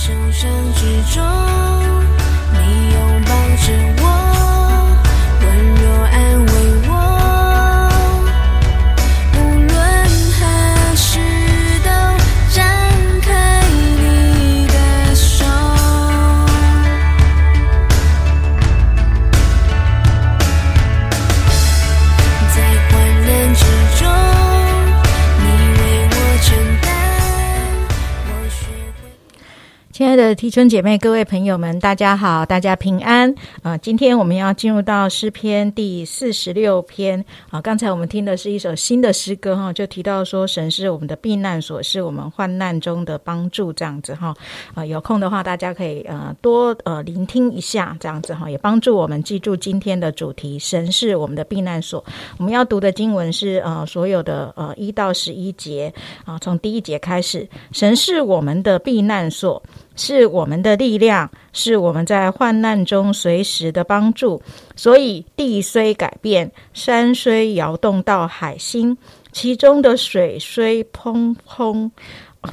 受伤之中，你拥抱着我。亲爱的提春姐妹、各位朋友们，大家好，大家平安啊！今天我们要进入到诗篇第四十六篇啊。刚才我们听的是一首新的诗歌哈，就提到说神是我们的避难所，是我们患难中的帮助，这样子哈啊。有空的话，大家可以呃多呃聆听一下，这样子哈，也帮助我们记住今天的主题：神是我们的避难所。我们要读的经文是呃所有的呃一到十一节啊，从第一节开始，神是我们的避难所。是我们的力量，是我们在患难中随时的帮助。所以地虽改变，山虽摇动到海心，其中的水虽砰砰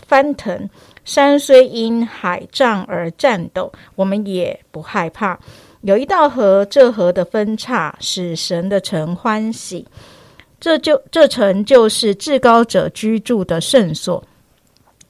翻腾，山虽因海涨而颤抖，我们也不害怕。有一道河，这河的分叉使神的城欢喜，这就这城就是至高者居住的圣所。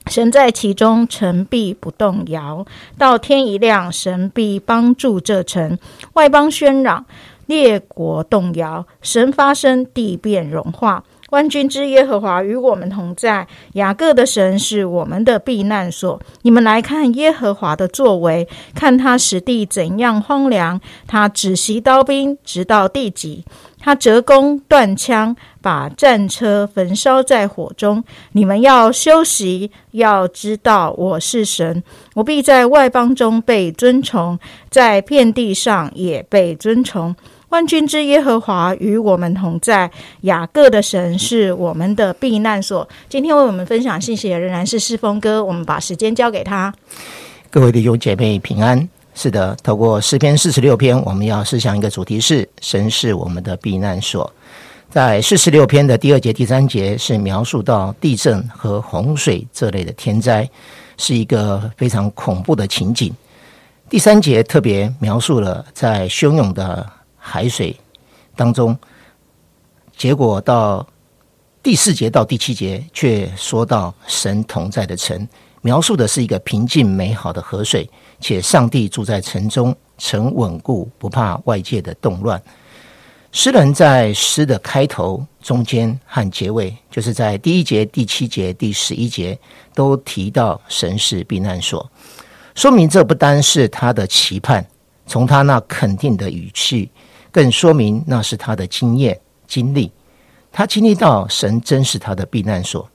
神在其中，城必不动摇。到天一亮，神必帮助这城。外邦喧嚷，列国动摇。神发声，地变融化。万军之耶和华与我们同在。雅各的神是我们的避难所。你们来看耶和华的作为，看他使地怎样荒凉。他只袭刀兵，直到地极。他折弓断枪，把战车焚烧在火中。你们要休息，要知道我是神，我必在外邦中被尊崇，在遍地上也被尊崇。万军之耶和华与我们同在，雅各的神是我们的避难所。今天为我们分享信息的仍然是世峰哥，我们把时间交给他。各位弟兄姐妹平安。是的，透过诗篇四十六篇，我们要思想一个主题是神是我们的避难所。在四十六篇的第二节、第三节是描述到地震和洪水这类的天灾，是一个非常恐怖的情景。第三节特别描述了在汹涌的海水当中，结果到第四节到第七节却说到神同在的城，描述的是一个平静美好的河水。且上帝住在城中，城稳固，不怕外界的动乱。诗人在诗的开头、中间和结尾，就是在第一节、第七节、第十一节，都提到神是避难所，说明这不单是他的期盼，从他那肯定的语气，更说明那是他的经验、经历。他经历到神真是他的避难所。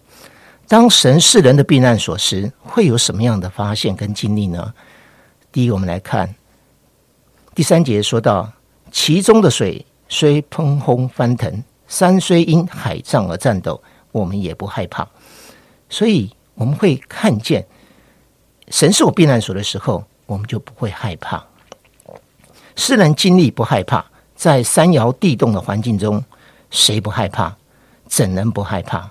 当神是人的避难所时，会有什么样的发现跟经历呢？第一，我们来看第三节，说到其中的水虽砰轰翻腾，山虽因海涨而颤抖，我们也不害怕。所以我们会看见神是我避难所的时候，我们就不会害怕。世人经历不害怕，在山摇地动的环境中，谁不害怕？怎能不害怕？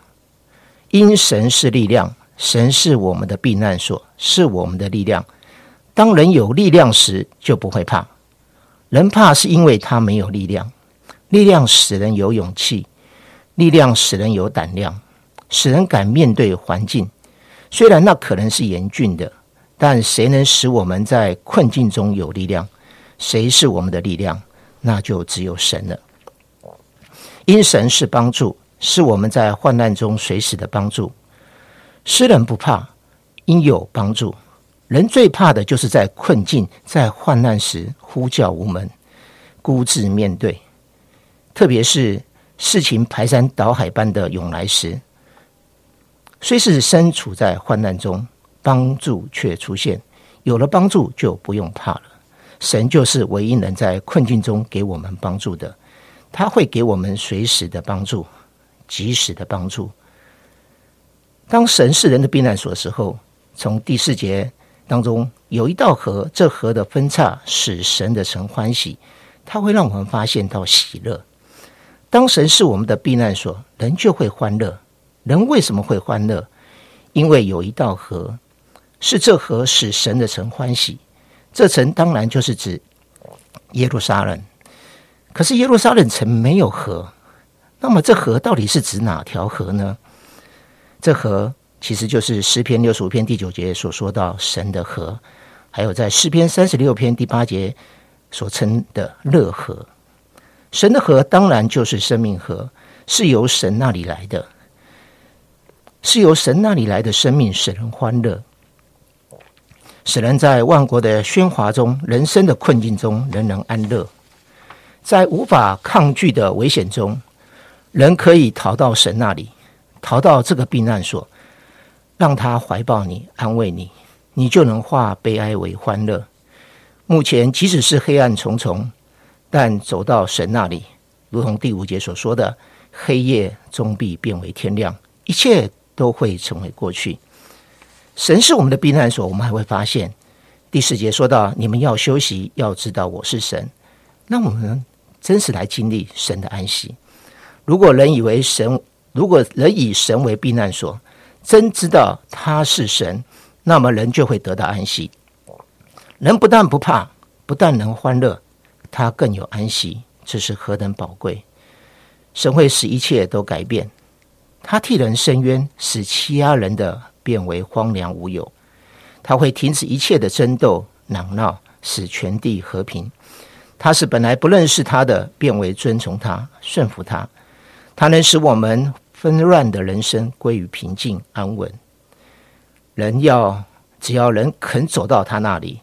因神是力量，神是我们的避难所，是我们的力量。当人有力量时，就不会怕。人怕是因为他没有力量。力量使人有勇气，力量使人有胆量，使人敢面对环境。虽然那可能是严峻的，但谁能使我们在困境中有力量？谁是我们的力量？那就只有神了。因神是帮助，是我们在患难中随时的帮助。诗人不怕，因有帮助。人最怕的就是在困境、在患难时呼叫无门、孤自面对，特别是事情排山倒海般的涌来时，虽是身处在患难中，帮助却出现。有了帮助，就不用怕了。神就是唯一能在困境中给我们帮助的，他会给我们随时的帮助、及时的帮助。当神是人的避难所的时候，从第四节。当中有一道河，这河的分叉使神的神欢喜，它会让我们发现到喜乐。当神是我们的避难所，人就会欢乐。人为什么会欢乐？因为有一道河，是这河使神的神欢喜。这城当然就是指耶路撒冷。可是耶路撒冷城没有河，那么这河到底是指哪条河呢？这河其实就是诗篇六十五篇第九节所说到神的河，还有在诗篇三十六篇第八节所称的乐河。神的河当然就是生命河，是由神那里来的，是由神那里来的生命使人欢乐，使人在万国的喧哗中、人生的困境中仍能安乐。在无法抗拒的危险中，人可以逃到神那里，逃到这个避难所，让他怀抱你，安慰你，你就能化悲哀为欢乐。目前即使是黑暗重重，但走到神那里，如同第五节所说的，黑夜终必变为天亮，一切都会成为过去。神是我们的避难所，我们还会发现第四节说到：你们要休息，要知道我是神。那我们。真实来经历神的安息。如果人以为神，如果人以神为避难所，真知道他是神，那么人就会得到安息。人不但不怕，不但能欢乐，他更有安息。这是何等宝贵！神会使一切都改变，他替人伸冤，使欺压人的变为荒凉无有。他会停止一切的争斗、嚷闹，使全地和平。他是本来不认识他的，变为尊崇他、顺服他。他能使我们纷乱的人生归于平静安稳。人要只要人肯走到他那里，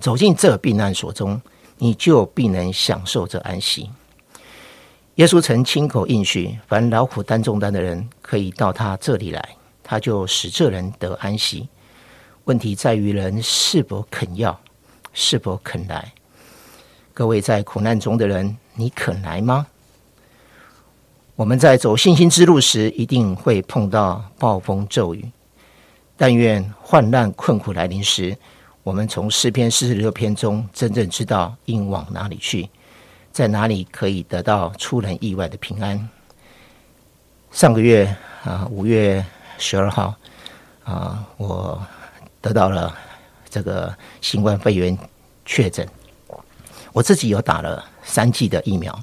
走进这避难所中，你就必能享受这安息。耶稣曾亲口应许：凡劳苦担重担的人，可以到他这里来，他就使这人得安息。问题在于人是否肯要，是否肯来。各位在苦难中的人，你肯来吗？我们在走信心之路时，一定会碰到暴风骤雨。但愿患难困苦来临时，我们从诗篇四十六篇中真正知道应往哪里去，在哪里可以得到出人意外的平安。上个月啊，五月十二号啊，我得到了这个新冠肺炎确诊。我自己有打了三剂的疫苗，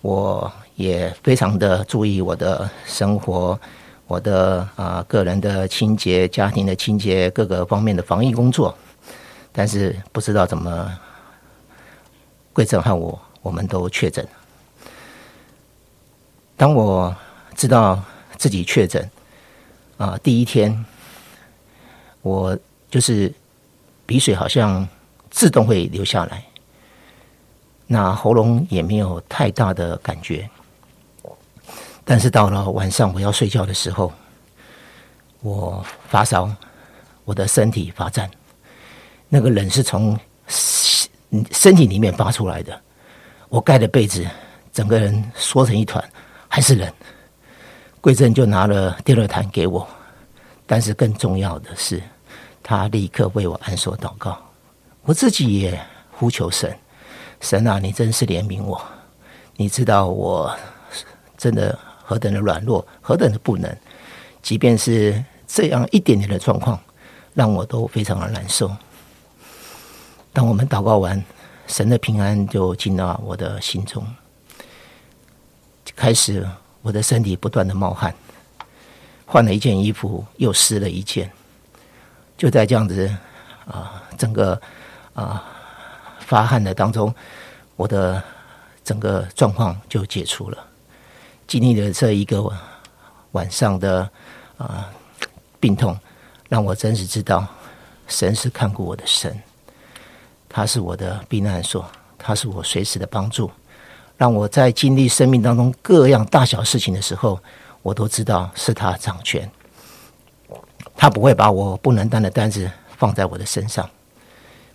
我也非常的注意我的生活，我的啊个人的清洁、家庭的清洁各个方面的防疫工作，但是不知道怎么，贵正和我我们都确诊。当我知道自己确诊啊，第一天我就是鼻水好像自动会流下来。那喉咙也没有太大的感觉，但是到了晚上我要睡觉的时候，我发烧，我的身体发颤，那个冷是从身体里面发出来的。我盖的被子，整个人缩成一团，还是冷。贵正就拿了电热毯给我，但是更重要的是，他立刻为我安所祷告，我自己也呼求神。神啊，你真是怜悯我！你知道我真的何等的软弱，何等的不能。即便是这样一点点的状况，让我都非常的难受。当我们祷告完，神的平安就进到我的心中。开始，我的身体不断的冒汗，换了一件衣服又湿了一件。就在这样子啊，整个啊。发汗的当中，我的整个状况就解除了。经历了这一个晚上的啊病痛，让我真实知道神是看顾我的神，他是我的避难所，他是我随时的帮助，让我在经历生命当中各样大小事情的时候，我都知道是他掌权，他不会把我不能担的担子放在我的身上。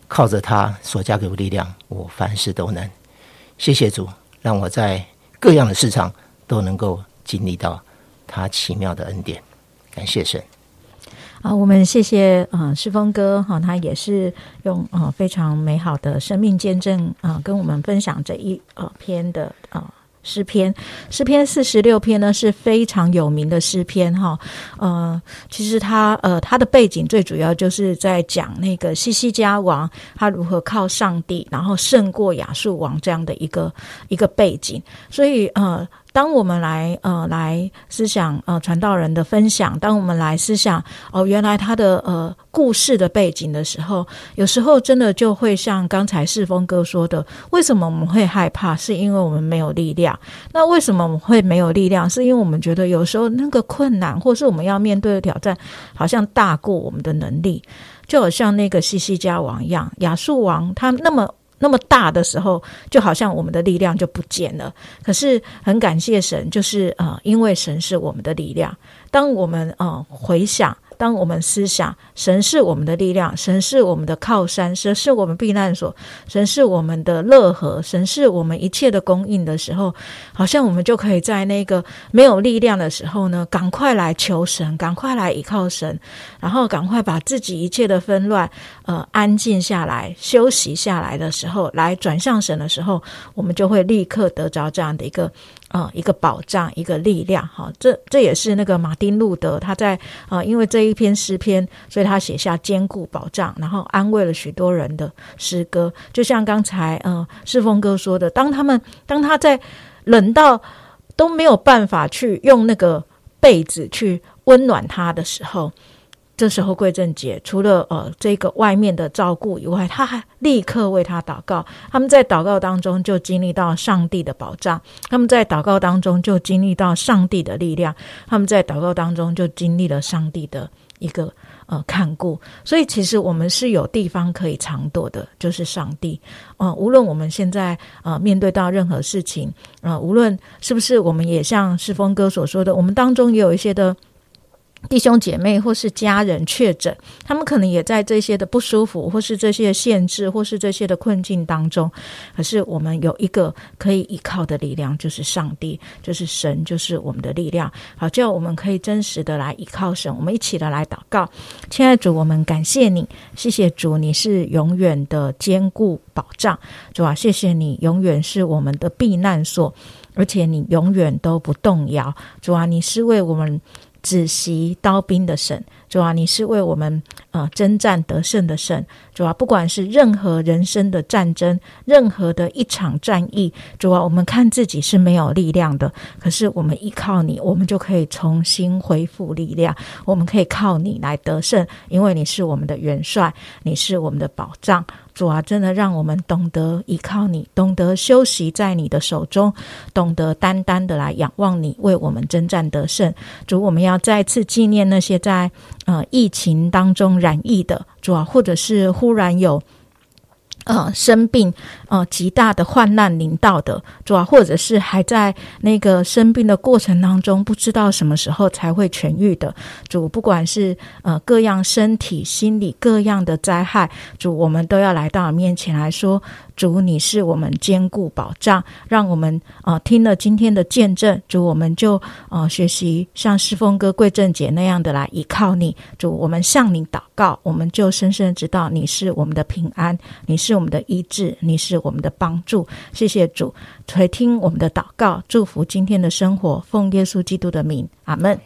靠着他所加给我力量，我凡事都能。谢谢主，让我在各样的市场都能够经历到他奇妙的恩典。感谢神。啊，我们谢谢啊，世峰哥哈，他也是用啊非常美好的生命见证啊，跟我们分享这一呃篇的啊诗篇。诗篇四十六篇呢是非常有名的诗篇哈。呃，其实它呃它的背景最主要就是在讲那个西西家王他如何靠上帝，然后胜过亚述王这样的一个一个背景。所以呃。当我们来呃来思想呃传道人的分享，当我们来思想哦原来他的呃故事的背景的时候，有时候真的就会像刚才世峰哥说的，为什么我们会害怕？是因为我们没有力量。那为什么我们会没有力量？是因为我们觉得有时候那个困难，或是我们要面对的挑战，好像大过我们的能力。就好像那个西西家王一样，亚述王他那么。那么大的时候，就好像我们的力量就不见了。可是很感谢神，就是呃，因为神是我们的力量。当我们啊回想。当我们思想神是我们的力量，神是我们的靠山，神是我们避难所，神是我们的乐和，神是我们一切的供应的时候，好像我们就可以在那个没有力量的时候呢，赶快来求神，赶快来依靠神，然后赶快把自己一切的纷乱呃安静下来，休息下来的时候，来转向神的时候，我们就会立刻得着这样的一个。啊，一个保障，一个力量，哈，这这也是那个马丁路德他在啊，因为这一篇诗篇，所以他写下坚固保障，然后安慰了许多人的诗歌。就像刚才呃世峰哥说的，当他们当他在冷到都没有办法去用那个被子去温暖他的时候。这时候，贵正姐除了呃这个外面的照顾以外，他还立刻为他祷告。他们在祷告当中就经历到上帝的保障，他们在祷告当中就经历到上帝的力量，他们在祷告当中就经历了上帝的一个呃看顾。所以，其实我们是有地方可以藏躲的，就是上帝。呃，无论我们现在呃面对到任何事情，呃，无论是不是我们也像世峰哥所说的，我们当中也有一些的。弟兄姐妹或是家人确诊，他们可能也在这些的不舒服，或是这些限制，或是这些的困境当中。可是我们有一个可以依靠的力量，就是上帝，就是神，就是我们的力量。好，叫我们可以真实的来依靠神。我们一起的来祷告，亲爱的主，我们感谢你，谢谢主，你是永远的坚固保障，主啊，谢谢你永远是我们的避难所，而且你永远都不动摇，主啊，你是为我们。止息刀兵的神，主啊，你是为我们呃征战得胜的神，主啊，不管是任何人生的战争，任何的一场战役，主啊，我们看自己是没有力量的，可是我们依靠你，我们就可以重新恢复力量，我们可以靠你来得胜，因为你是我们的元帅，你是我们的保障。主啊，真的让我们懂得依靠你，懂得休息在你的手中，懂得单单的来仰望你，为我们征战得胜。主，我们要再次纪念那些在呃疫情当中染疫的主啊，或者是忽然有。呃，生病，呃，极大的患难临到的，主啊，或者是还在那个生病的过程当中，不知道什么时候才会痊愈的主，不管是呃各样身体、心理各样的灾害，主，我们都要来到面前来说。主，你是我们坚固保障，让我们啊听了今天的见证，主，我们就啊学习像诗峰哥、贵正姐那样的来依靠你。主，我们向你祷告，我们就深深知道你是我们的平安，你是我们的医治，你是我们的帮助。谢谢主，垂听我们的祷告，祝福今天的生活，奉耶稣基督的名，阿门。